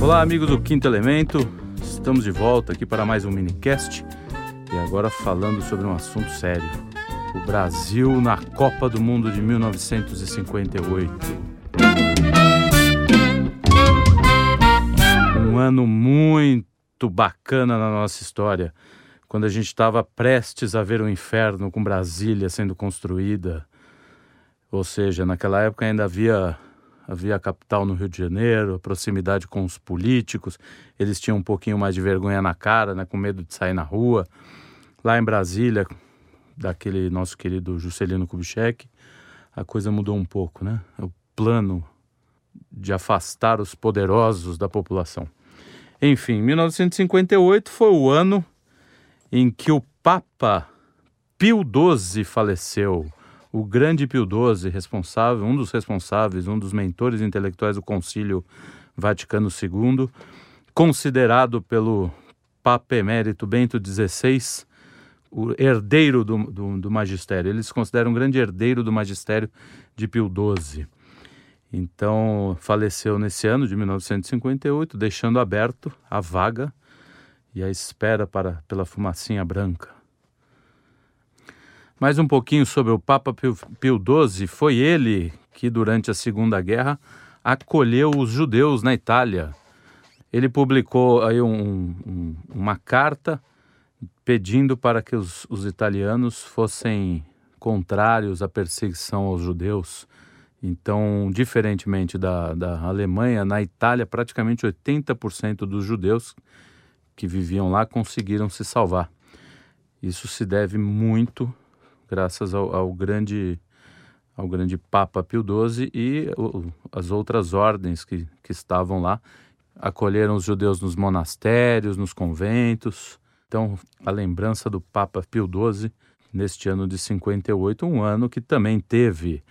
Olá, amigos do Quinto Elemento. Estamos de volta aqui para mais um minicast e agora falando sobre um assunto sério: o Brasil na Copa do Mundo de 1958. Um ano muito bacana na nossa história, quando a gente estava prestes a ver o inferno com Brasília sendo construída. Ou seja, naquela época ainda havia havia a capital no Rio de Janeiro, a proximidade com os políticos, eles tinham um pouquinho mais de vergonha na cara, né, com medo de sair na rua. Lá em Brasília, daquele nosso querido Juscelino Kubitschek, a coisa mudou um pouco, né? O plano de afastar os poderosos da população. Enfim, 1958 foi o ano em que o Papa Pio XII faleceu o grande Pio XII, responsável, um dos responsáveis, um dos mentores intelectuais do Concílio Vaticano II, considerado pelo Papa Emérito Bento XVI o herdeiro do, do, do magistério. Eles consideram um grande herdeiro do magistério de Pio XII. Então, faleceu nesse ano de 1958, deixando aberto a vaga e a espera para, pela fumacinha branca. Mais um pouquinho sobre o Papa Pio, XII. Foi ele que, durante a Segunda Guerra, acolheu os judeus na Itália. Ele publicou aí um, um, uma carta pedindo para que os, os italianos fossem contrários à perseguição aos judeus. Então, diferentemente da, da Alemanha, na Itália, praticamente 80% dos judeus que viviam lá conseguiram se salvar. Isso se deve muito graças ao, ao grande ao grande Papa Pio XII e o, as outras ordens que, que estavam lá acolheram os judeus nos monastérios, nos conventos. Então, a lembrança do Papa Pio XII neste ano de 58, um ano que também teve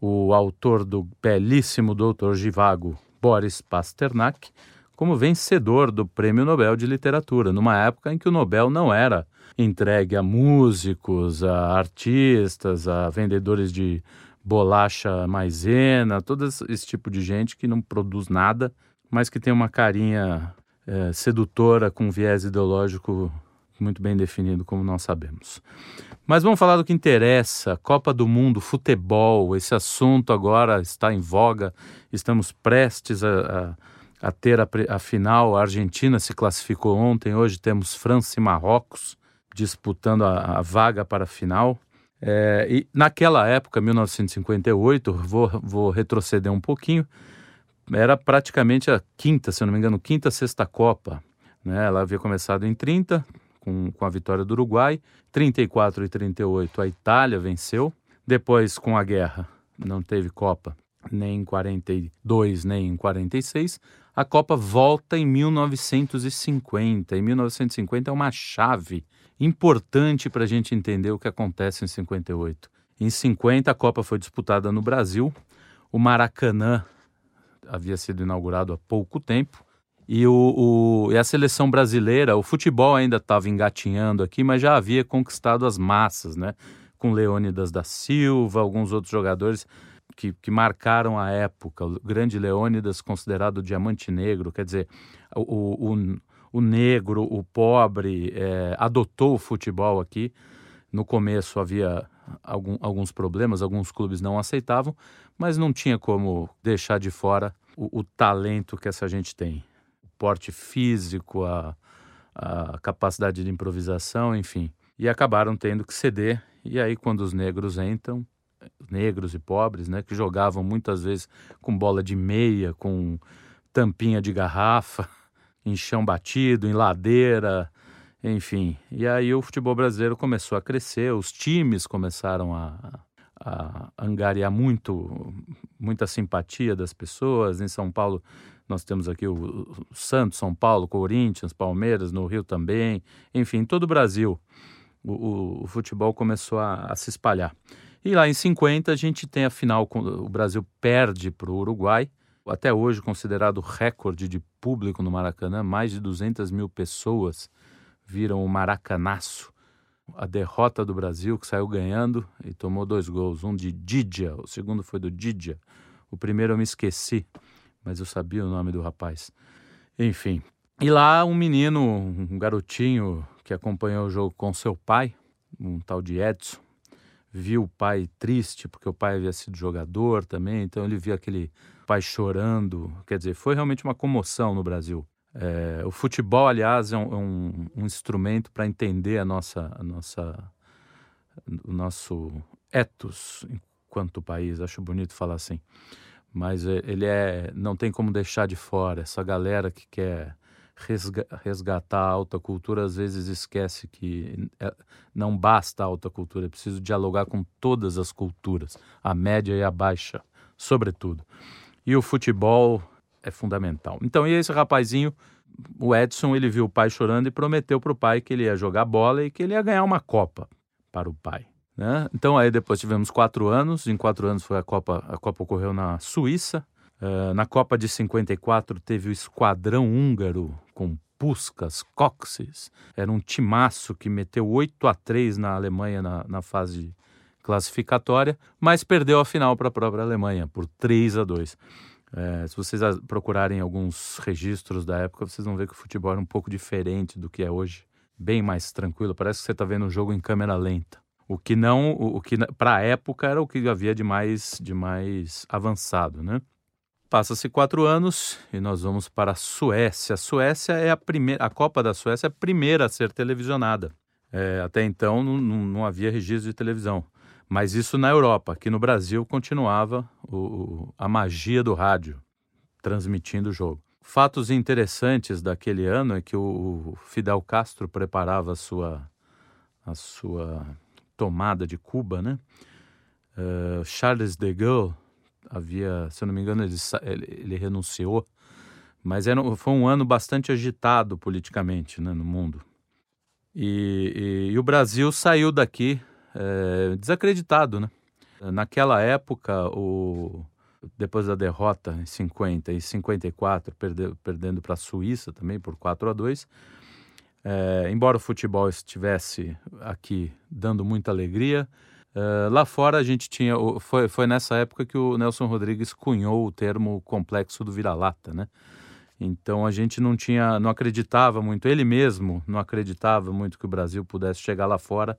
o autor do belíssimo Doutor Givago, Boris Pasternak, como vencedor do Prêmio Nobel de Literatura, numa época em que o Nobel não era entregue a músicos, a artistas, a vendedores de bolacha maisena, todo esse tipo de gente que não produz nada, mas que tem uma carinha é, sedutora com viés ideológico muito bem definido, como nós sabemos. Mas vamos falar do que interessa: Copa do Mundo, futebol. Esse assunto agora está em voga. Estamos prestes a, a, a ter a, a final. A Argentina se classificou ontem. Hoje temos França e Marrocos disputando a, a vaga para a final. É, e naquela época, 1958, vou, vou retroceder um pouquinho, era praticamente a quinta, se não me engano, quinta, sexta Copa. Né? Ela havia começado em 30, com, com a vitória do Uruguai, 34 e 38 a Itália venceu, depois com a guerra não teve Copa nem em 42 nem em 46, a Copa volta em 1950. Em 1950 é uma chave importante para a gente entender o que acontece em 58. Em 50, a Copa foi disputada no Brasil. O Maracanã havia sido inaugurado há pouco tempo. E, o, o, e a seleção brasileira, o futebol ainda estava engatinhando aqui, mas já havia conquistado as massas, né? Com Leônidas da Silva, alguns outros jogadores que, que marcaram a época. O grande Leônidas, considerado o diamante negro, quer dizer, o, o, o negro, o pobre, é, adotou o futebol aqui. No começo havia algum, alguns problemas, alguns clubes não aceitavam, mas não tinha como deixar de fora o, o talento que essa gente tem. O porte físico, a, a capacidade de improvisação, enfim. E acabaram tendo que ceder. E aí, quando os negros entram, negros e pobres, né, que jogavam muitas vezes com bola de meia, com tampinha de garrafa, em chão batido, em ladeira, enfim. E aí o futebol brasileiro começou a crescer, os times começaram a, a angariar muito, muita simpatia das pessoas. Em São Paulo, nós temos aqui o, Santos, São Paulo, Corinthians, Palmeiras, no Rio também. Enfim, todo o Brasil, o, o, o futebol começou a, a, se espalhar. E lá em 50 a gente tem a final, o Brasil perde para o Uruguai, até hoje considerado recorde de público no Maracanã, mais de 200 mil pessoas viram o Maracanaço, a derrota do Brasil, que saiu ganhando e tomou dois gols, um de Didia, o segundo foi do Didia, o primeiro eu me esqueci, mas eu sabia o nome do rapaz. Enfim. E lá um menino, um garotinho que acompanhou o jogo com seu pai, um tal de Edson, viu o pai triste porque o pai havia sido jogador também, então ele viu aquele pai chorando. Quer dizer, foi realmente uma comoção no Brasil. É, o futebol, aliás, é um, é um, um instrumento para entender a nossa, a nossa, o nosso ethos enquanto país. Acho bonito falar assim. Mas é, ele é, não tem como deixar de fora essa galera que quer resgatar a alta cultura, às vezes esquece que é, não basta a alta cultura, é preciso dialogar com todas as culturas, a média e a baixa, sobretudo. E o futebol é fundamental. Então, e esse rapazinho, o Edson, ele viu o pai chorando e prometeu para o pai que ele ia jogar bola e que ele ia ganhar uma Copa para o pai. Né? Então, aí depois tivemos quatro anos, em quatro anos foi a Copa, a Copa ocorreu na Suíça, Uh, na Copa de 54 teve o esquadrão húngaro com Puskas, Coxes. Era um timaço que meteu 8 a 3 na Alemanha na, na fase classificatória, mas perdeu a final para a própria Alemanha por 3 a 2. É, se vocês procurarem alguns registros da época, vocês vão ver que o futebol era um pouco diferente do que é hoje, bem mais tranquilo. Parece que você está vendo um jogo em câmera lenta. O que não, o, o que para a época era o que havia de mais, de mais avançado, né? Passa-se quatro anos e nós vamos para a Suécia. A Suécia é a primeira, a Copa da Suécia é a primeira a ser televisionada. É, até então não, não, havia registro de televisão. Mas isso na Europa, aqui no Brasil continuava o, a magia do rádio transmitindo o jogo. Fatos interessantes daquele ano é que o Fidel Castro preparava a sua, a sua tomada de Cuba, né? Uh, Charles de Gaulle havia, se eu não me engano, ele, ele, renunciou, mas era, foi um ano bastante agitado politicamente né, no mundo. E, e, e o Brasil saiu daqui é, desacreditado, né? Naquela época, o, depois da derrota em 50 e 54, perde, perdendo para a Suíça também por 4 a 2, é, embora o futebol estivesse aqui dando muita alegria, Uh, lá fora a gente tinha. Foi, foi nessa época que o Nelson Rodrigues cunhou o termo complexo do vira-lata, né? Então a gente não tinha, não acreditava muito, ele mesmo não acreditava muito que o Brasil pudesse chegar lá fora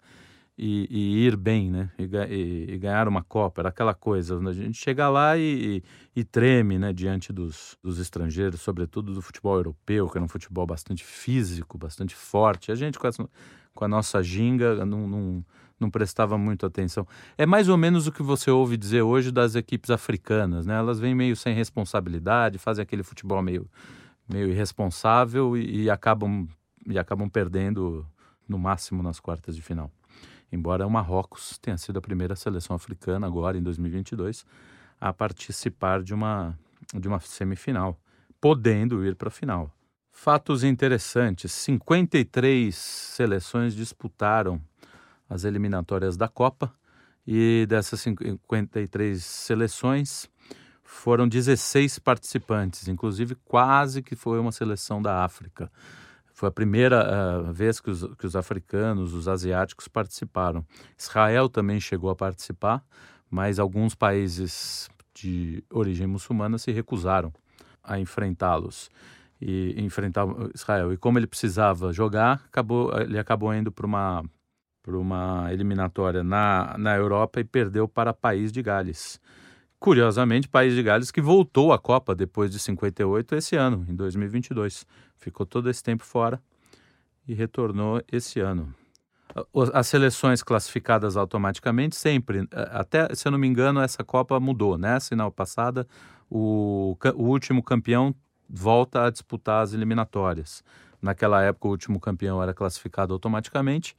e, e ir bem, né? E, e, e, ganhar uma Copa, era aquela coisa, a gente chega lá e, e, treme, né? Diante dos, dos estrangeiros, sobretudo do futebol europeu, que era um futebol bastante físico, bastante forte. A gente com, essa, com a nossa ginga não, não não prestava muito atenção. É mais ou menos o que você ouve dizer hoje das equipes africanas, né? Elas vêm meio sem responsabilidade, fazem aquele futebol meio, meio irresponsável e, e acabam, e acabam perdendo no máximo nas quartas de final. Embora o Marrocos tenha sido a primeira seleção africana agora em 2022 a participar de uma, de uma semifinal, podendo ir para a final. Fatos interessantes: 53 seleções disputaram as eliminatórias da Copa e dessas 53 seleções foram 16 participantes, inclusive quase que foi uma seleção da África. Foi a primeira uh, vez que os, que os africanos, os asiáticos participaram. Israel também chegou a participar, mas alguns países de origem muçulmana se recusaram a enfrentá-los e enfrentar Israel. E como ele precisava jogar, acabou, ele acabou indo para uma para uma eliminatória na, na Europa e perdeu para País de Gales. Curiosamente, País de Gales que voltou à Copa depois de 58 esse ano, em 2022. Ficou todo esse tempo fora e retornou esse ano. As seleções classificadas automaticamente sempre, até se eu não me engano, essa Copa mudou, né? Sinal passada, o, o último campeão volta a disputar as eliminatórias. Naquela época, o último campeão era classificado automaticamente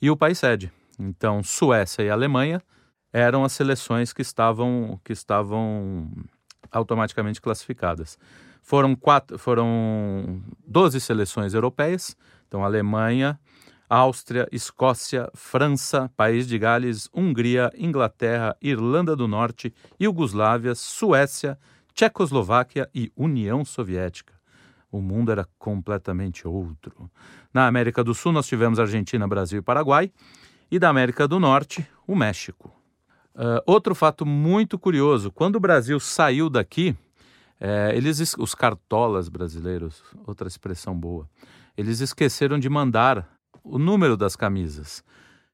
e o país sede. Então, Suécia e Alemanha eram as seleções que estavam, que estavam automaticamente classificadas. Foram, quatro, foram 12 seleções europeias, então Alemanha, Áustria, Escócia, França, País de Gales, Hungria, Inglaterra, Irlanda do Norte, Iugoslávia, Suécia, Tchecoslováquia e União Soviética o mundo era completamente outro. Na América do Sul, nós tivemos Argentina, Brasil e Paraguai, e da América do Norte, o México. Uh, outro fato muito curioso: quando o Brasil saiu daqui, É, eles, os cartolas brasileiros, outra expressão boa, eles esqueceram de mandar o número das camisas.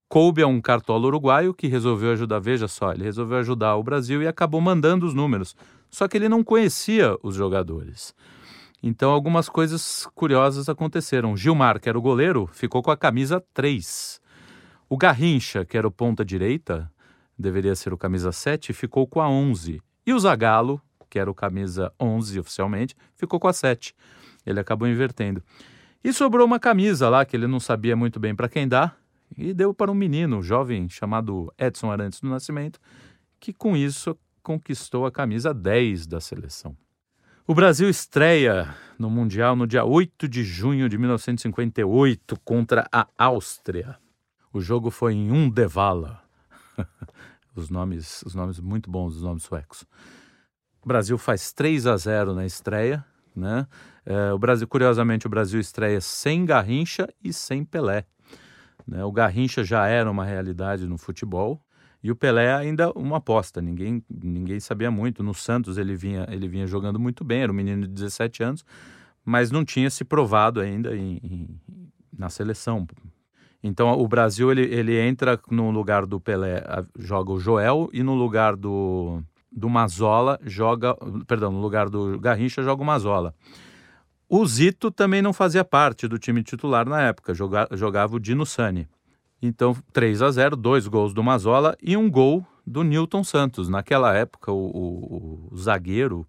Coube a um cartola uruguaio que resolveu ajudar, veja só, ele resolveu ajudar o Brasil e acabou mandando os números. Só que ele não conhecia os jogadores. Então algumas coisas curiosas aconteceram. Gilmar, que era o goleiro, ficou com a camisa 3. O Garrincha, que era o ponta direita, deveria ser o camisa 7, ficou com a 11. E o Zagallo, que era o camisa 11 oficialmente, ficou com a 7. Ele acabou invertendo. E sobrou uma camisa lá que ele não sabia muito bem para quem dar e deu para um menino, um jovem chamado Edson Arantes do Nascimento, que com isso conquistou a camisa 10 da seleção. O Brasil estreia no Mundial no dia 8 de junho de 1958 contra a Áustria. O jogo foi em Undevala. os nomes, os nomes muito bons, os nomes suecos. O Brasil faz 3 a 0 na estreia, né? É, o Brasil, curiosamente, o Brasil estreia sem Garrincha e sem Pelé. Né? O Garrincha já era uma realidade no futebol, e o Pelé ainda uma aposta, ninguém, ninguém sabia muito. No Santos ele vinha, ele vinha jogando muito bem, era um menino de 17 anos, mas não tinha se provado ainda em, em, na seleção. Então o Brasil ele, ele entra no lugar do Pelé, joga o Joel, e no lugar do, do Mazola joga, perdão, no lugar do Garrincha joga o Mazola. O Zito também não fazia parte do time titular na época, joga, jogava o Dino Sani. Então, 3 a 0 dois gols do Mazola e um gol do Newton Santos. Naquela época, o, o, o zagueiro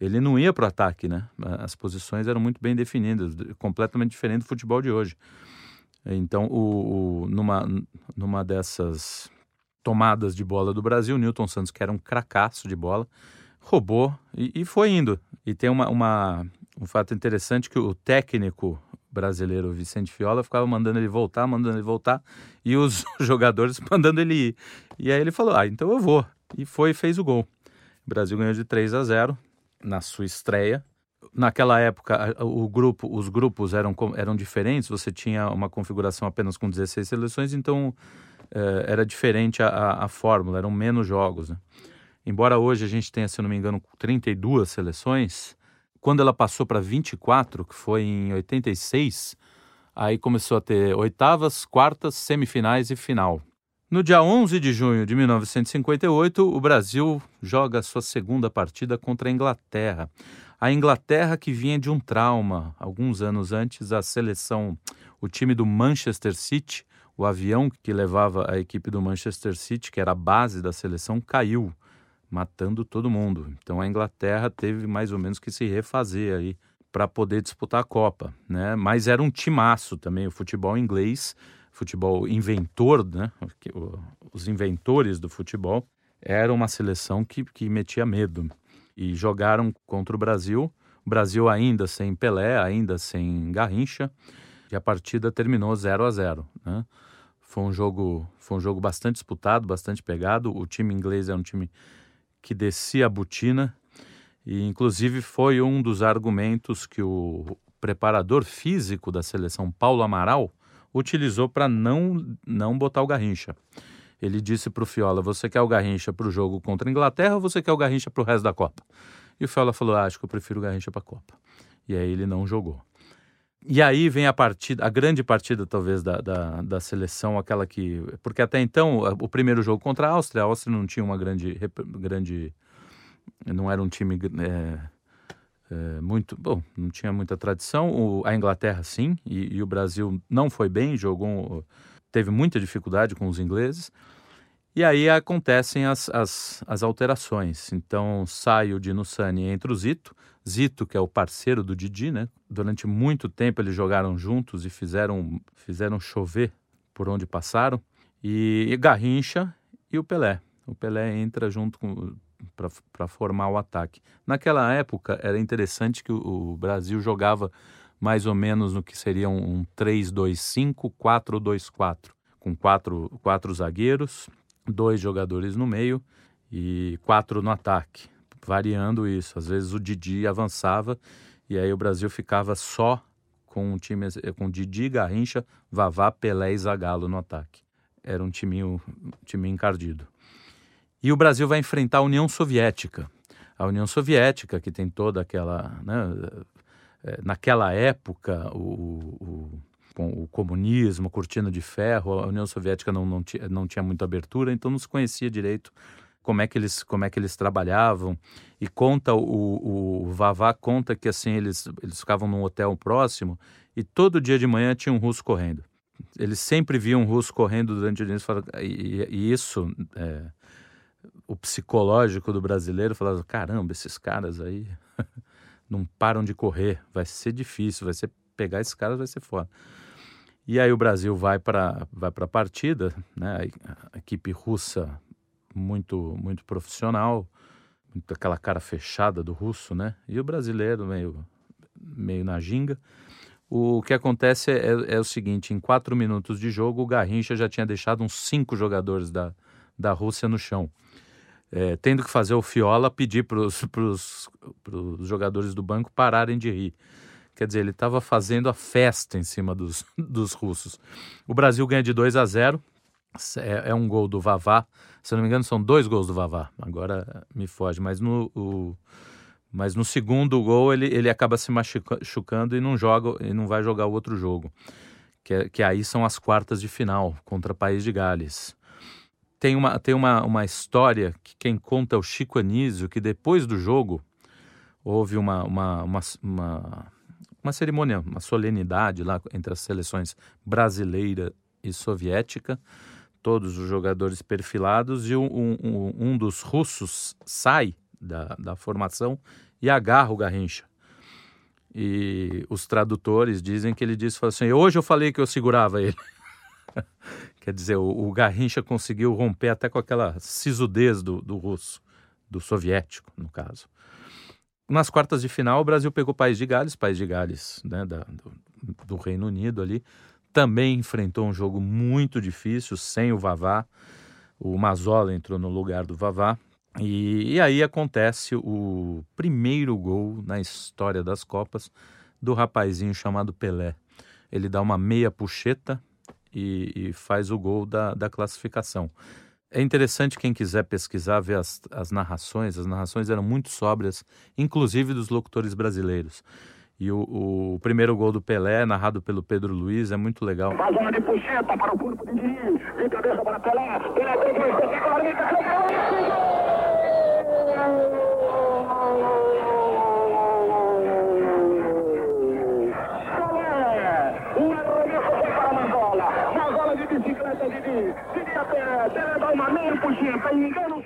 ele não ia para o ataque, né? As posições eram muito bem definidas, completamente diferente do futebol de hoje. Então, o, o, numa, numa dessas tomadas de bola do Brasil, Newton Santos, que era um cracaço de bola, roubou e, e foi indo. E tem uma, uma, um fato interessante que o técnico brasileiro Vicente Fiola ficava mandando ele voltar, mandando ele voltar, e os jogadores mandando ele ir. E aí ele falou: Ah, então eu vou. E foi e fez o gol. O Brasil ganhou de 3 a 0 na sua estreia. Naquela época, o grupo, os grupos eram, eram diferentes, você tinha uma configuração apenas com 16 seleções, então eh, era diferente a, a, fórmula, eram menos jogos. Né? Embora hoje a gente tenha, se não me engano, 32 seleções, quando ela passou para 24, que foi em 86, aí começou a ter oitavas, quartas, semifinais e final. No dia 11 de junho de 1958, o Brasil joga sua segunda partida contra a Inglaterra. A Inglaterra que vinha de um trauma. Alguns anos antes, a seleção, o time do Manchester City, o avião que levava a equipe do Manchester City, que era a base da seleção, caiu matando todo mundo. Então a Inglaterra teve mais ou menos que se refazer aí para poder disputar a Copa, né? Mas era um timaço também o futebol inglês, futebol inventor, né? Os inventores do futebol era uma seleção que, que metia medo e jogaram contra o Brasil. O Brasil ainda sem Pelé, ainda sem Garrincha, e a partida terminou 0 a 0, né? Foi um jogo, foi um jogo bastante disputado, bastante pegado. O time inglês é um time que descia a botina e inclusive foi um dos argumentos que o preparador físico da seleção Paulo Amaral utilizou para não não botar o Garrincha. Ele disse para o Fiola: "Você quer o Garrincha para o jogo contra a Inglaterra ou você quer o Garrincha para o resto da Copa?" E o Fiola falou: ah, "Acho que eu prefiro o Garrincha para a Copa." E aí ele não jogou. E aí vem a partida, a grande partida talvez da, da, da, seleção, aquela que. Porque até então, o primeiro jogo contra a Áustria, a Áustria não tinha uma grande. grande não era um time é, é, muito. Bom, não tinha muita tradição. O, a Inglaterra sim, e, e, o Brasil não foi bem, jogou. teve muita dificuldade com os ingleses. E aí acontecem as, as, as alterações. Então sai o Dino Sani o Zito. Zito, que é o parceiro do Didi, né? Durante muito tempo eles jogaram juntos e fizeram, fizeram chover por onde passaram. E, e Garrincha e o Pelé. O Pelé entra junto para formar o ataque. Naquela época era interessante que o, o Brasil jogava mais ou menos no que seria um, um 3-2-5, 4-2-4, com quatro, quatro zagueiros dois jogadores no meio e quatro no ataque, variando isso. Às vezes o Didi avançava e aí o Brasil ficava só com um time com Didi, Garrincha, Vavá, Pelé e Zagallo no ataque. Era um timinho, um time encardido. E o Brasil vai enfrentar a União Soviética. a União Soviética, que tem toda aquela. Né, é, naquela época, o, o, o, comunismo, a cortina de ferro, a União Soviética não, não, tinha, não tinha muita abertura, então não se conhecia direito como é que eles, como é que eles trabalhavam. E conta, o, o Vavá conta que assim eles, eles ficavam num hotel próximo e todo dia de manhã tinha um russo correndo. Eles sempre viam um russo correndo durante o dia e, e isso. É, o psicológico do brasileiro falava: caramba, esses caras aí não param de correr, vai ser difícil, vai ser pegar esses caras vai ser foda. E aí o Brasil vai para vai a partida, né? A, equipe russa muito muito profissional, muito aquela cara fechada do russo, né? E o brasileiro meio meio na ginga. O que acontece é, é, o seguinte: em quatro minutos de jogo, o Garrincha já tinha deixado uns cinco jogadores da, da Rússia no chão é, tendo que fazer o Fiola pedir para os jogadores do banco pararem de rir. Quer dizer, ele estava fazendo a festa em cima dos, dos russos. O Brasil ganha de 2 a 0. É, é, um gol do Vavá. Se eu não me engano, são dois gols do Vavá. Agora me foge. Mas no, o, mas no segundo gol ele, ele acaba se machucando e não joga e não vai jogar o outro jogo. Que, que aí são as quartas de final contra País de Gales. Tem uma, tem uma, uma história que quem conta é o Chico Anísio, que depois do jogo houve uma, uma, uma, uma, uma cerimônia, uma solenidade lá entre as seleções brasileira e soviética, todos os jogadores perfilados, e um, um, um dos russos sai da, da formação e agarra o Garrincha. E os tradutores dizem que ele disse assim: hoje eu falei que eu segurava ele. Quer dizer, o, o, Garrincha conseguiu romper até com aquela sisudez do, do russo, do soviético, no caso. Nas quartas de final, o Brasil pegou o País de Gales, País de Gales né, da, do, do, Reino Unido ali. Também enfrentou um jogo muito difícil, sem o Vavá. O Mazola entrou no lugar do Vavá. E, e aí acontece o primeiro gol na história das Copas do rapazinho chamado Pelé. Ele dá uma meia puxeta e, e faz o gol da, da classificação. É interessante quem quiser pesquisar, ver as, as narrações. As narrações eram muito sóbrias, inclusive dos locutores brasileiros. E o, o, primeiro gol do Pelé, narrado pelo Pedro Luiz, é muito legal. Faz uma de puxeta para o corpo de Diniz, de cabeça para Pelé, Pelé tem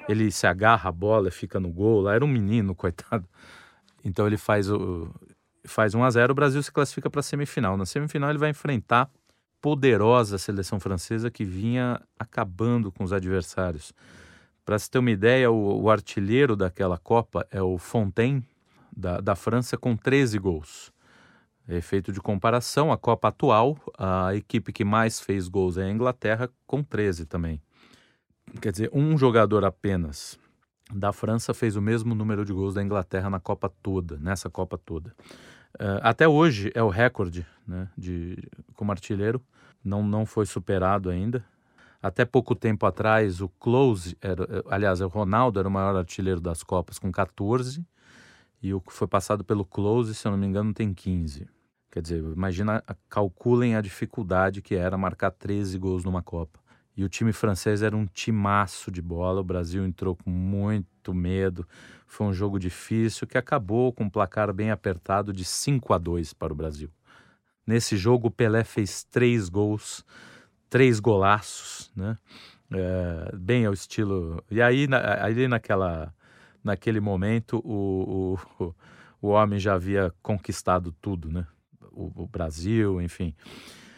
Ele se agarra a bola, fica no gol. Lá era um menino, coitado. Então ele faz o faz 1 a 0, o Brasil se classifica para a semifinal. Na semifinal ele vai enfrentar poderosa seleção francesa que vinha acabando com os adversários. Para se ter uma ideia, o, o, artilheiro daquela Copa é o Fontaine, da, da França, com 13 gols. Efeito de comparação, a Copa atual, a equipe que mais fez gols é a Inglaterra, com 13 também. Quer dizer, um jogador apenas da França fez o mesmo número de gols da Inglaterra na Copa toda, nessa Copa toda. Uh, até hoje é o recorde né, de, como artilheiro, não, não foi superado ainda. Até pouco tempo atrás, o Close, era, aliás, o Ronaldo era o maior artilheiro das Copas com 14, e o que foi passado pelo Close, se eu não me engano, tem 15. Quer dizer, imagina, calculem a dificuldade que era marcar 13 gols numa Copa. E o time francês era um timaço de bola. O Brasil entrou com muito medo. Foi um jogo difícil que acabou com um placar bem apertado de 5 a 2 para o Brasil. Nesse jogo, o Pelé fez três gols, três golaços, né? É, bem ao estilo. E aí, na, aí naquela, naquele momento, o, o, o homem já havia conquistado tudo, né? o, o Brasil, enfim.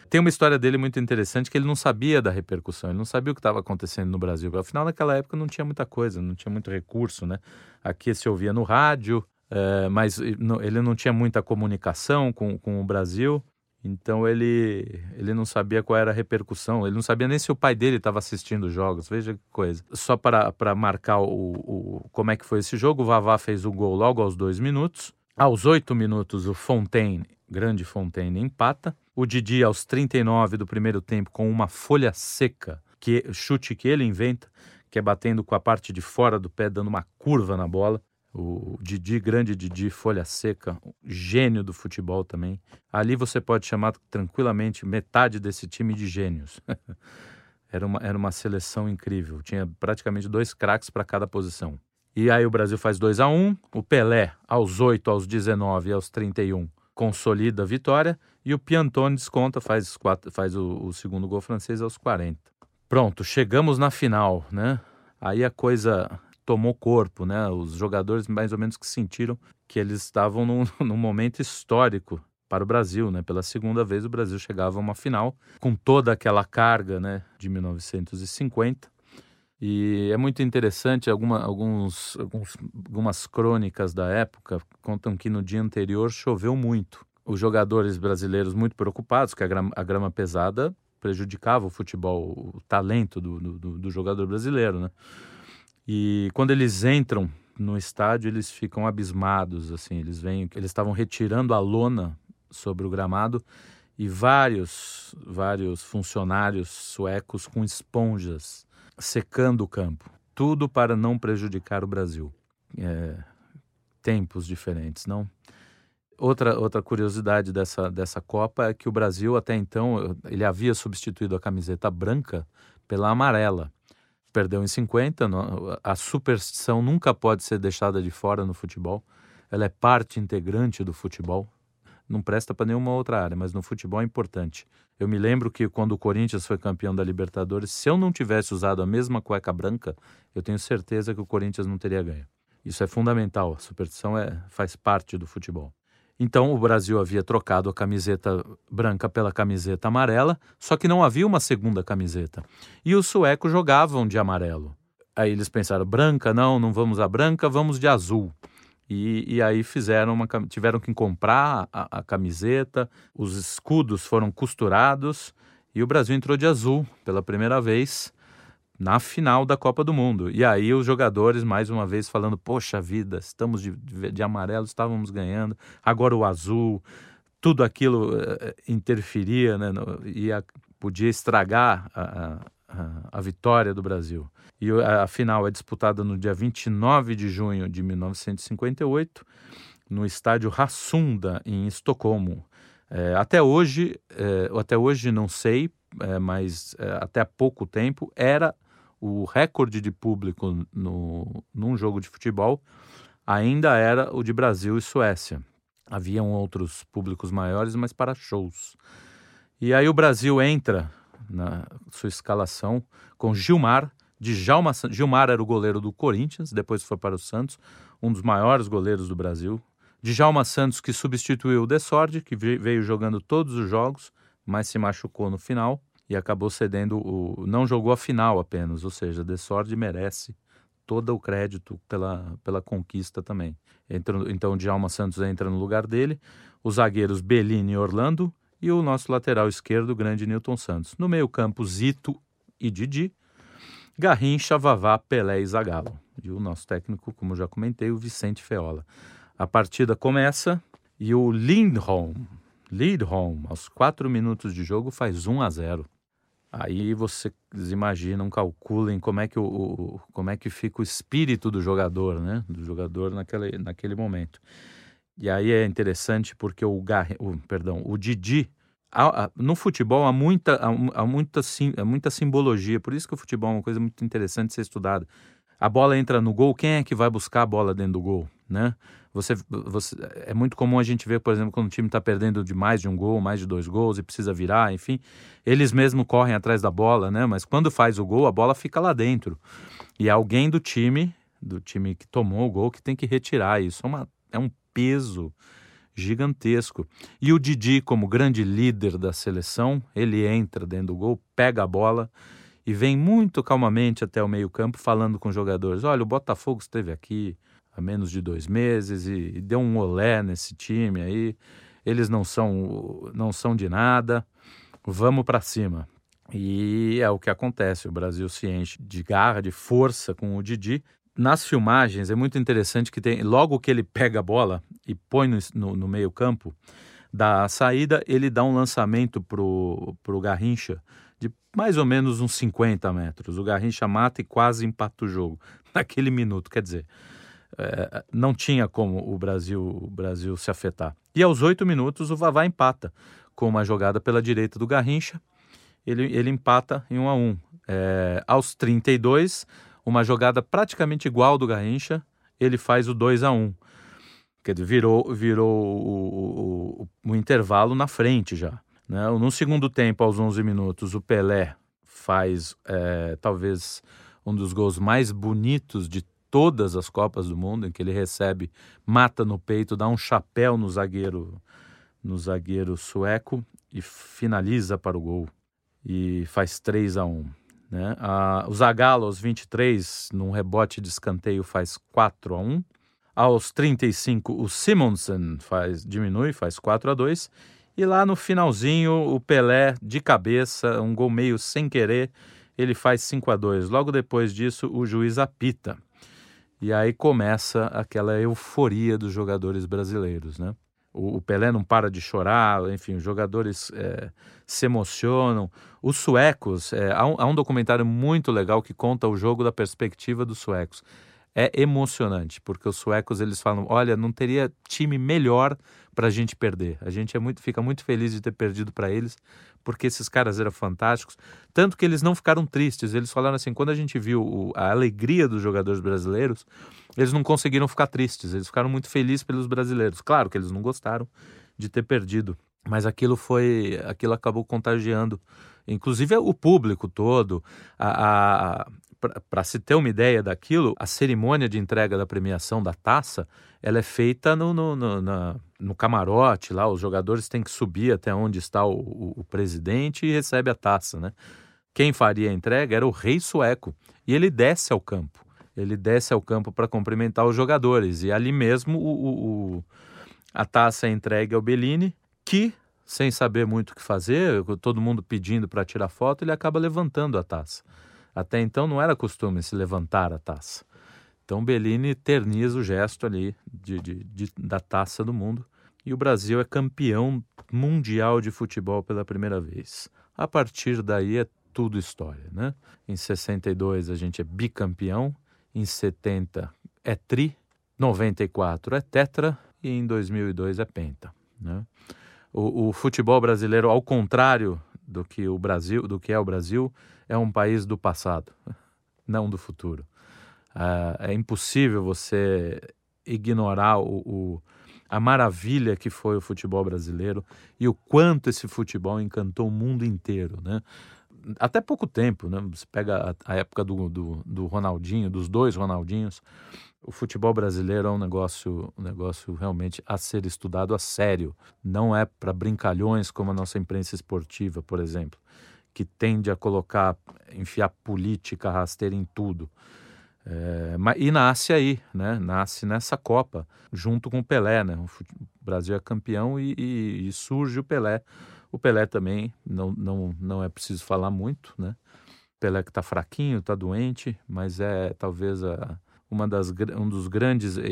Tem uma história dele muito interessante que ele não sabia da repercussão, ele não sabia o que estava acontecendo no Brasil. Afinal, naquela época não tinha muita coisa, não tinha muito recurso, né? Aqui se ouvia no rádio, é, mas ele não tinha muita comunicação com, com o Brasil, então ele, ele não sabia qual era a repercussão, ele não sabia nem se o pai dele estava assistindo os jogos, veja que coisa. Só para, marcar o, o, como é que foi esse jogo, o Vavá fez o gol logo aos dois minutos. Aos oito minutos, o Fontaine Grande Fontaine empata. O Didi aos 39 do primeiro tempo com uma folha seca, que chute que ele inventa, que é batendo com a parte de fora do pé, dando uma curva na bola. O Didi, grande Didi, folha seca, gênio do futebol também. Ali você pode chamar tranquilamente metade desse time de gênios. era, uma, era uma seleção incrível. Tinha praticamente dois craques para cada posição. E aí o Brasil faz 2 a 1 um, o Pelé, aos 8, aos 19 e aos 31, consolida a vitória. E o Piantoni desconta, faz, quatro, faz o, o segundo gol francês aos 40. Pronto, chegamos na final, né? Aí a coisa tomou corpo, né? Os jogadores mais ou menos que sentiram que eles estavam num, num momento histórico para o Brasil, né? Pela segunda vez o Brasil chegava a uma final com toda aquela carga, né? De 1950. E é muito interessante, alguma, alguns, alguns, algumas crônicas da época contam que no dia anterior choveu muito. Os jogadores brasileiros muito preocupados, que a grama, a grama pesada prejudicava o futebol, o talento do, do, do jogador brasileiro, né? E quando eles entram no estádio, eles ficam abismados, assim, eles vêm, eles estavam retirando a lona sobre o gramado e vários, vários funcionários suecos com esponjas secando o campo, tudo para não prejudicar o Brasil. É, tempos diferentes, não? Outra, outra curiosidade dessa, dessa Copa é que o Brasil até então ele havia substituído a camiseta branca pela amarela perdeu em 50. A superstição nunca pode ser deixada de fora no futebol. Ela é parte integrante do futebol. Não presta para nenhuma outra área, mas no futebol é importante. Eu me lembro que quando o Corinthians foi campeão da Libertadores, se eu não tivesse usado a mesma cueca branca, eu tenho certeza que o Corinthians não teria ganho. Isso é fundamental. A superstição é, faz parte do futebol. Então o Brasil havia trocado a camiseta branca pela camiseta amarela, só que não havia uma segunda camiseta. E os suecos jogavam de amarelo. Aí eles pensaram: branca, não, não vamos a branca, vamos de azul. E, e aí fizeram uma, tiveram que comprar a, a camiseta, os escudos foram costurados e o Brasil entrou de azul pela primeira vez na final da Copa do Mundo. E aí os jogadores, mais uma vez, falando: Poxa vida, estamos de, de, de amarelo, estávamos ganhando, agora o azul, tudo aquilo uh, interferia, né, no, ia, podia estragar a, a, a, vitória do Brasil. E a, a final é disputada no dia 29 de junho de 1958, no estádio Rassunda, em Estocolmo. É, até hoje, é, até hoje não sei, é, mas até há pouco tempo era o recorde de público no, num jogo de futebol ainda era o de Brasil e Suécia. Haviam outros públicos maiores, mas para shows. E aí o Brasil entra na sua escalação com Gilmar, Djalma, Gilmar era o goleiro do Corinthians, depois foi para o Santos, um dos maiores goleiros do Brasil. Djalma Santos, que substituiu o Desorde, que veio jogando todos os jogos, mas se machucou no final e acabou cedendo o não jogou a final apenas, ou seja, Desord merece todo o crédito pela, pela conquista também. Entra, então o Djalma Santos entra no lugar dele, os zagueiros Bellini e Orlando e o nosso lateral esquerdo, grande Newton Santos. No meio-campo, Zito e Didi, Garrincha, Vavá, Pelé e Zagallo. E o nosso técnico, como já comentei, o Vicente Feola. A partida começa e o Lindholm, Lindholm, aos quatro minutos de jogo, faz 1 a 0. Aí vocês imaginam, calculem como é que, o, como é que fica o espírito do jogador, né? Do jogador naquele, naquele momento. E aí é interessante porque o, Gar, o perdão, o Didi, no futebol há muita, há, muita, há muita simbologia, por isso que o futebol é uma coisa muito interessante de ser estudada. A bola entra no gol, quem é que vai buscar a bola dentro do gol, né? Você, você, é muito comum a gente ver, por exemplo, quando o time está perdendo de mais de um gol, mais de dois gols e precisa virar, enfim, eles mesmos correm atrás da bola, né? Mas quando faz o gol, a bola fica lá dentro. E alguém do time, do time que tomou o gol, que tem que retirar isso. É, uma, é um peso gigantesco. E o Didi, como grande líder da seleção, ele entra dentro do gol, pega a bola e vem muito calmamente até o meio-campo falando com os jogadores: olha, o Botafogo esteve aqui, há menos de dois meses e, e deu um olé nesse time aí. Eles não são, não são de nada. Vamos para cima. E é o que acontece. O Brasil se enche de garra, de força com o Didi. Nas filmagens é muito interessante que tem logo que ele pega a bola e põe no, no, no meio campo, da saída ele dá um lançamento pro, pro Garrincha de mais ou menos uns 50 metros. O Garrincha mata e quase empata o jogo naquele minuto. Quer dizer, é, não tinha como o Brasil, o Brasil se afetar. E aos oito minutos o Vavá empata com uma jogada pela direita do Garrincha. Ele, ele empata em 1 a 1 é, Aos 32, uma jogada praticamente igual do Garrincha, ele faz o 2 a 1 Quer dizer, virou, virou o, o, o, o intervalo na frente já. Né? No segundo tempo, aos 11 minutos, o Pelé faz é, talvez um dos gols mais bonitos de todas as Copas do Mundo, em que ele recebe, mata no peito, dá um chapéu no zagueiro, no zagueiro sueco e finaliza para o gol e faz 3 a 1. Né? Ah, o Zagallo aos 23, num rebote de escanteio, faz 4 a 1. Aos 35, o Simonsen faz, diminui, faz 4 a 2. E lá no finalzinho, o Pelé, de cabeça, um gol meio sem querer, ele faz 5 a 2. Logo depois disso, o juiz apita. E aí começa aquela euforia dos jogadores brasileiros, né? O, Pelé não para de chorar, enfim, os jogadores é, se emocionam. Os suecos, é, há, um, há um documentário muito legal que conta o jogo da perspectiva dos suecos é emocionante, porque os suecos eles falam: olha, não teria time melhor para a gente perder. A gente é muito, fica muito feliz de ter perdido para eles, porque esses caras eram fantásticos. Tanto que eles não ficaram tristes. Eles falaram assim: quando a gente viu o, a alegria dos jogadores brasileiros, eles não conseguiram ficar tristes. Eles ficaram muito felizes pelos brasileiros. Claro que eles não gostaram de ter perdido, mas aquilo foi, aquilo acabou contagiando, inclusive o público todo. a, a para se ter uma ideia daquilo, a cerimônia de entrega da premiação da taça, ela é feita no, no, no, na, no camarote lá, os jogadores têm que subir até onde está o, o, o presidente e recebe a taça, né? Quem faria a entrega era o rei sueco e ele desce ao campo. Ele desce ao campo para cumprimentar os jogadores e ali mesmo o, a taça é entregue ao Bellini, que sem saber muito o que fazer, todo mundo pedindo para tirar foto, ele acaba levantando a taça. Até então não era costume se levantar a taça. Então Bellini eterniza o gesto ali de, de, de, da taça do mundo e o Brasil é campeão mundial de futebol pela primeira vez. A partir daí é tudo história, né? Em 62 a gente é bicampeão, em 70 é tri, 94 é tetra e em 2002 é penta, né? O, o futebol brasileiro, ao contrário do que o Brasil, do que é o Brasil, é um país do passado, não do futuro. Uh, é impossível você ignorar o, o, a maravilha que foi o futebol brasileiro e o quanto esse futebol encantou o mundo inteiro, né? Até pouco tempo, né? Você pega a, a época do, do, do, Ronaldinho, dos dois Ronaldinhos, o futebol brasileiro é um negócio, um negócio realmente a ser estudado a sério. Não é para brincalhões como a nossa imprensa esportiva, por exemplo que tende a colocar, enfiar política rasteira em tudo. É, e nasce aí, né? Nasce nessa Copa, junto com o Pelé, né? O Brasil é campeão e, e, e surge o Pelé. O Pelé também, não, não, não é preciso falar muito, né? Pelé que está fraquinho, está doente, mas é talvez a, uma das, um dos grandes e,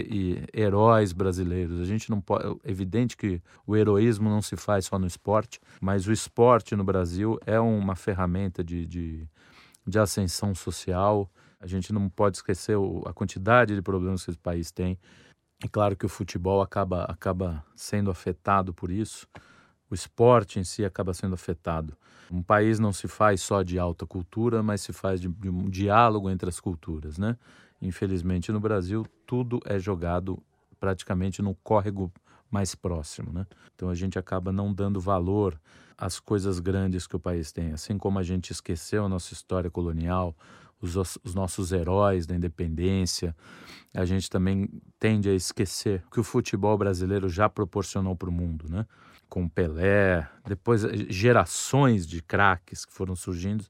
e heróis brasileiros. A gente não pode. É evidente que o heroísmo não se faz só no esporte, mas o esporte no Brasil é uma ferramenta de, de, de ascensão social. A gente não pode esquecer o, a quantidade de problemas que esse país tem. É claro que o futebol acaba, acaba sendo afetado por isso. O esporte em si acaba sendo afetado. Um país não se faz só de alta cultura, mas se faz de, de um diálogo entre as culturas, né? Infelizmente, no Brasil, tudo é jogado praticamente no córrego mais próximo, né? Então a gente acaba não dando valor às coisas grandes que o país tem, assim como a gente esqueceu a nossa história colonial, os, os nossos heróis da independência, a gente também tende a esquecer que o futebol brasileiro já proporcionou para o mundo, né? Com Pelé, depois eh, gerações de craques que foram surgindo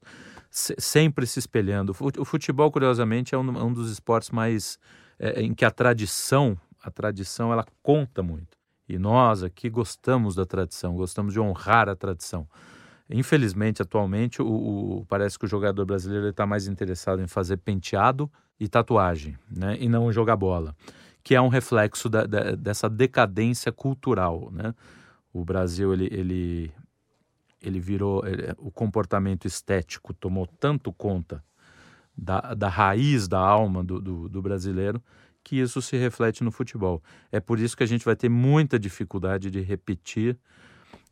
sempre se espelhando. O futebol, curiosamente, é um, um dos esportes mais é, em que a tradição, a tradição, ela conta muito. E nós aqui gostamos da tradição, gostamos de honrar a tradição. Infelizmente, atualmente, o, o parece que o jogador brasileiro está mais interessado em fazer penteado e tatuagem, né? e não jogar bola, que é um reflexo da, da, dessa decadência cultural. Né? O Brasil ele, ele ele virou ele, o comportamento estético tomou tanto conta da, da raiz da alma do, do, do, brasileiro que isso se reflete no futebol. É por isso que a gente vai ter muita dificuldade de repetir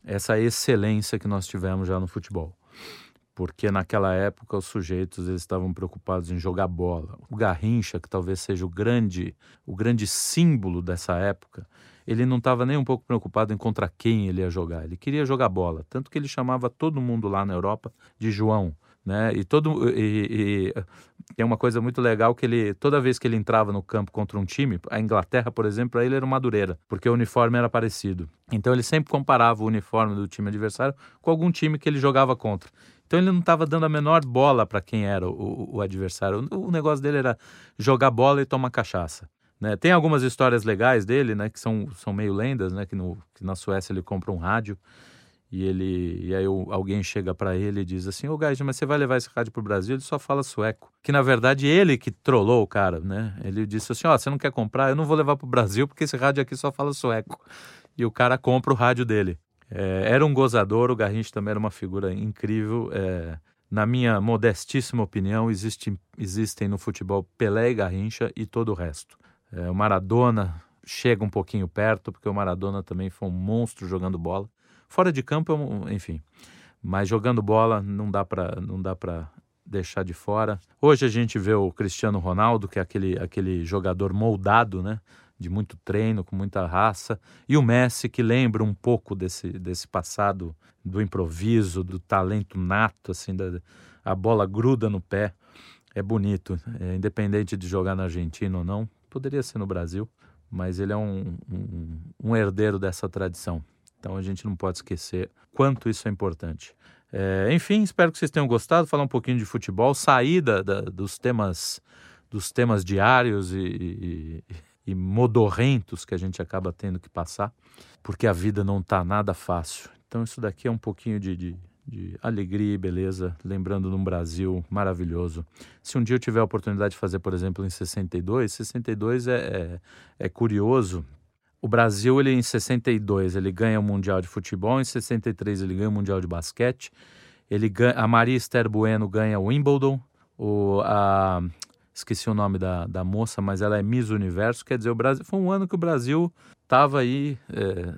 essa excelência que nós tivemos já no futebol. Porque naquela época os sujeitos eles estavam preocupados em jogar bola. O Garrincha, que talvez seja o grande, o grande símbolo dessa época, ele não estava nem um pouco preocupado em contra quem ele ia jogar. Ele queria jogar bola, tanto que ele chamava todo mundo lá na Europa de João né? E todo e, e, tem uma coisa muito legal que ele toda vez que ele entrava no campo contra um time, a Inglaterra, por exemplo, para ele era uma madureira, porque o uniforme era parecido. Então ele sempre comparava o uniforme do time adversário com algum time que ele jogava contra. Então ele não estava dando a menor bola para quem era o, o adversário. O, negócio dele era jogar bola e tomar cachaça. Né? Tem algumas histórias legais dele, né, que são, são meio lendas, né, que, no, que na Suécia ele compra um rádio e ele e aí alguém chega para ele e diz assim: "Ô oh, mas você vai levar esse rádio pro Brasil?" Ele só fala sueco. Que na verdade ele que trollou o cara, né? Ele disse assim: "Ó, oh, você não quer comprar? Eu não vou levar pro Brasil porque esse rádio aqui só fala sueco." E o cara compra o rádio dele. É, era um gozador, o Garrincha também era uma figura incrível. É, na minha modestíssima opinião, existe, existem no futebol Pelé e Garrincha e todo o resto. É, o Maradona chega um pouquinho perto, porque o Maradona também foi um monstro jogando bola. Fora de campo, enfim. Mas jogando bola não dá para não dá para deixar de fora. Hoje a gente vê o Cristiano Ronaldo, que é aquele, aquele jogador moldado, né? De muito treino, com muita raça. E o Messi, que lembra um pouco desse, desse passado do improviso, do talento nato, assim, da, a bola gruda no pé. É bonito, é, independente de jogar na Argentina ou não. Poderia ser no Brasil, mas ele é um, um, um herdeiro dessa tradição. Então a gente não pode esquecer quanto isso é importante. É, enfim, espero que vocês tenham gostado. Falar um pouquinho de futebol, sair da, da, dos temas dos temas diários e, e, e, modorrentos que a gente acaba tendo que passar, porque a vida não está nada fácil. Então isso daqui é um pouquinho de, de, de alegria e beleza, lembrando num Brasil maravilhoso. Se um dia eu tiver a oportunidade de fazer, por exemplo, em 62, 62 é, é, é curioso o Brasil, ele em 62, ele ganha o Mundial de Futebol, em 63 ele ganha o Mundial de Basquete, ele ganha, a Maria Esther Bueno ganha o Wimbledon, o, a, esqueci o nome da, da moça, mas ela é Miss Universo, quer dizer, o Brasil, foi um ano que o Brasil estava aí é,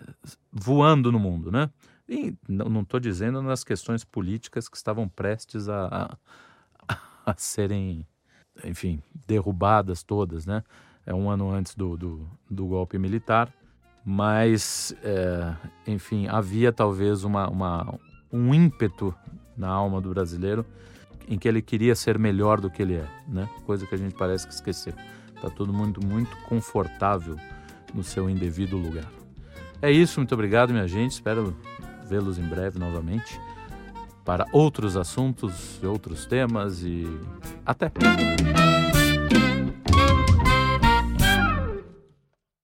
voando no mundo, né? E não estou dizendo nas questões políticas que estavam prestes a, a, a serem, enfim, derrubadas todas, né? é um ano antes do, do, do golpe militar, mas, é, enfim, havia talvez uma, uma, um ímpeto na alma do brasileiro em que ele queria ser melhor do que ele é, né? Coisa que a gente parece que esqueceu. Está todo mundo muito confortável no seu indevido lugar. É isso, muito obrigado, minha gente. Espero vê-los em breve novamente para outros assuntos, outros temas e até!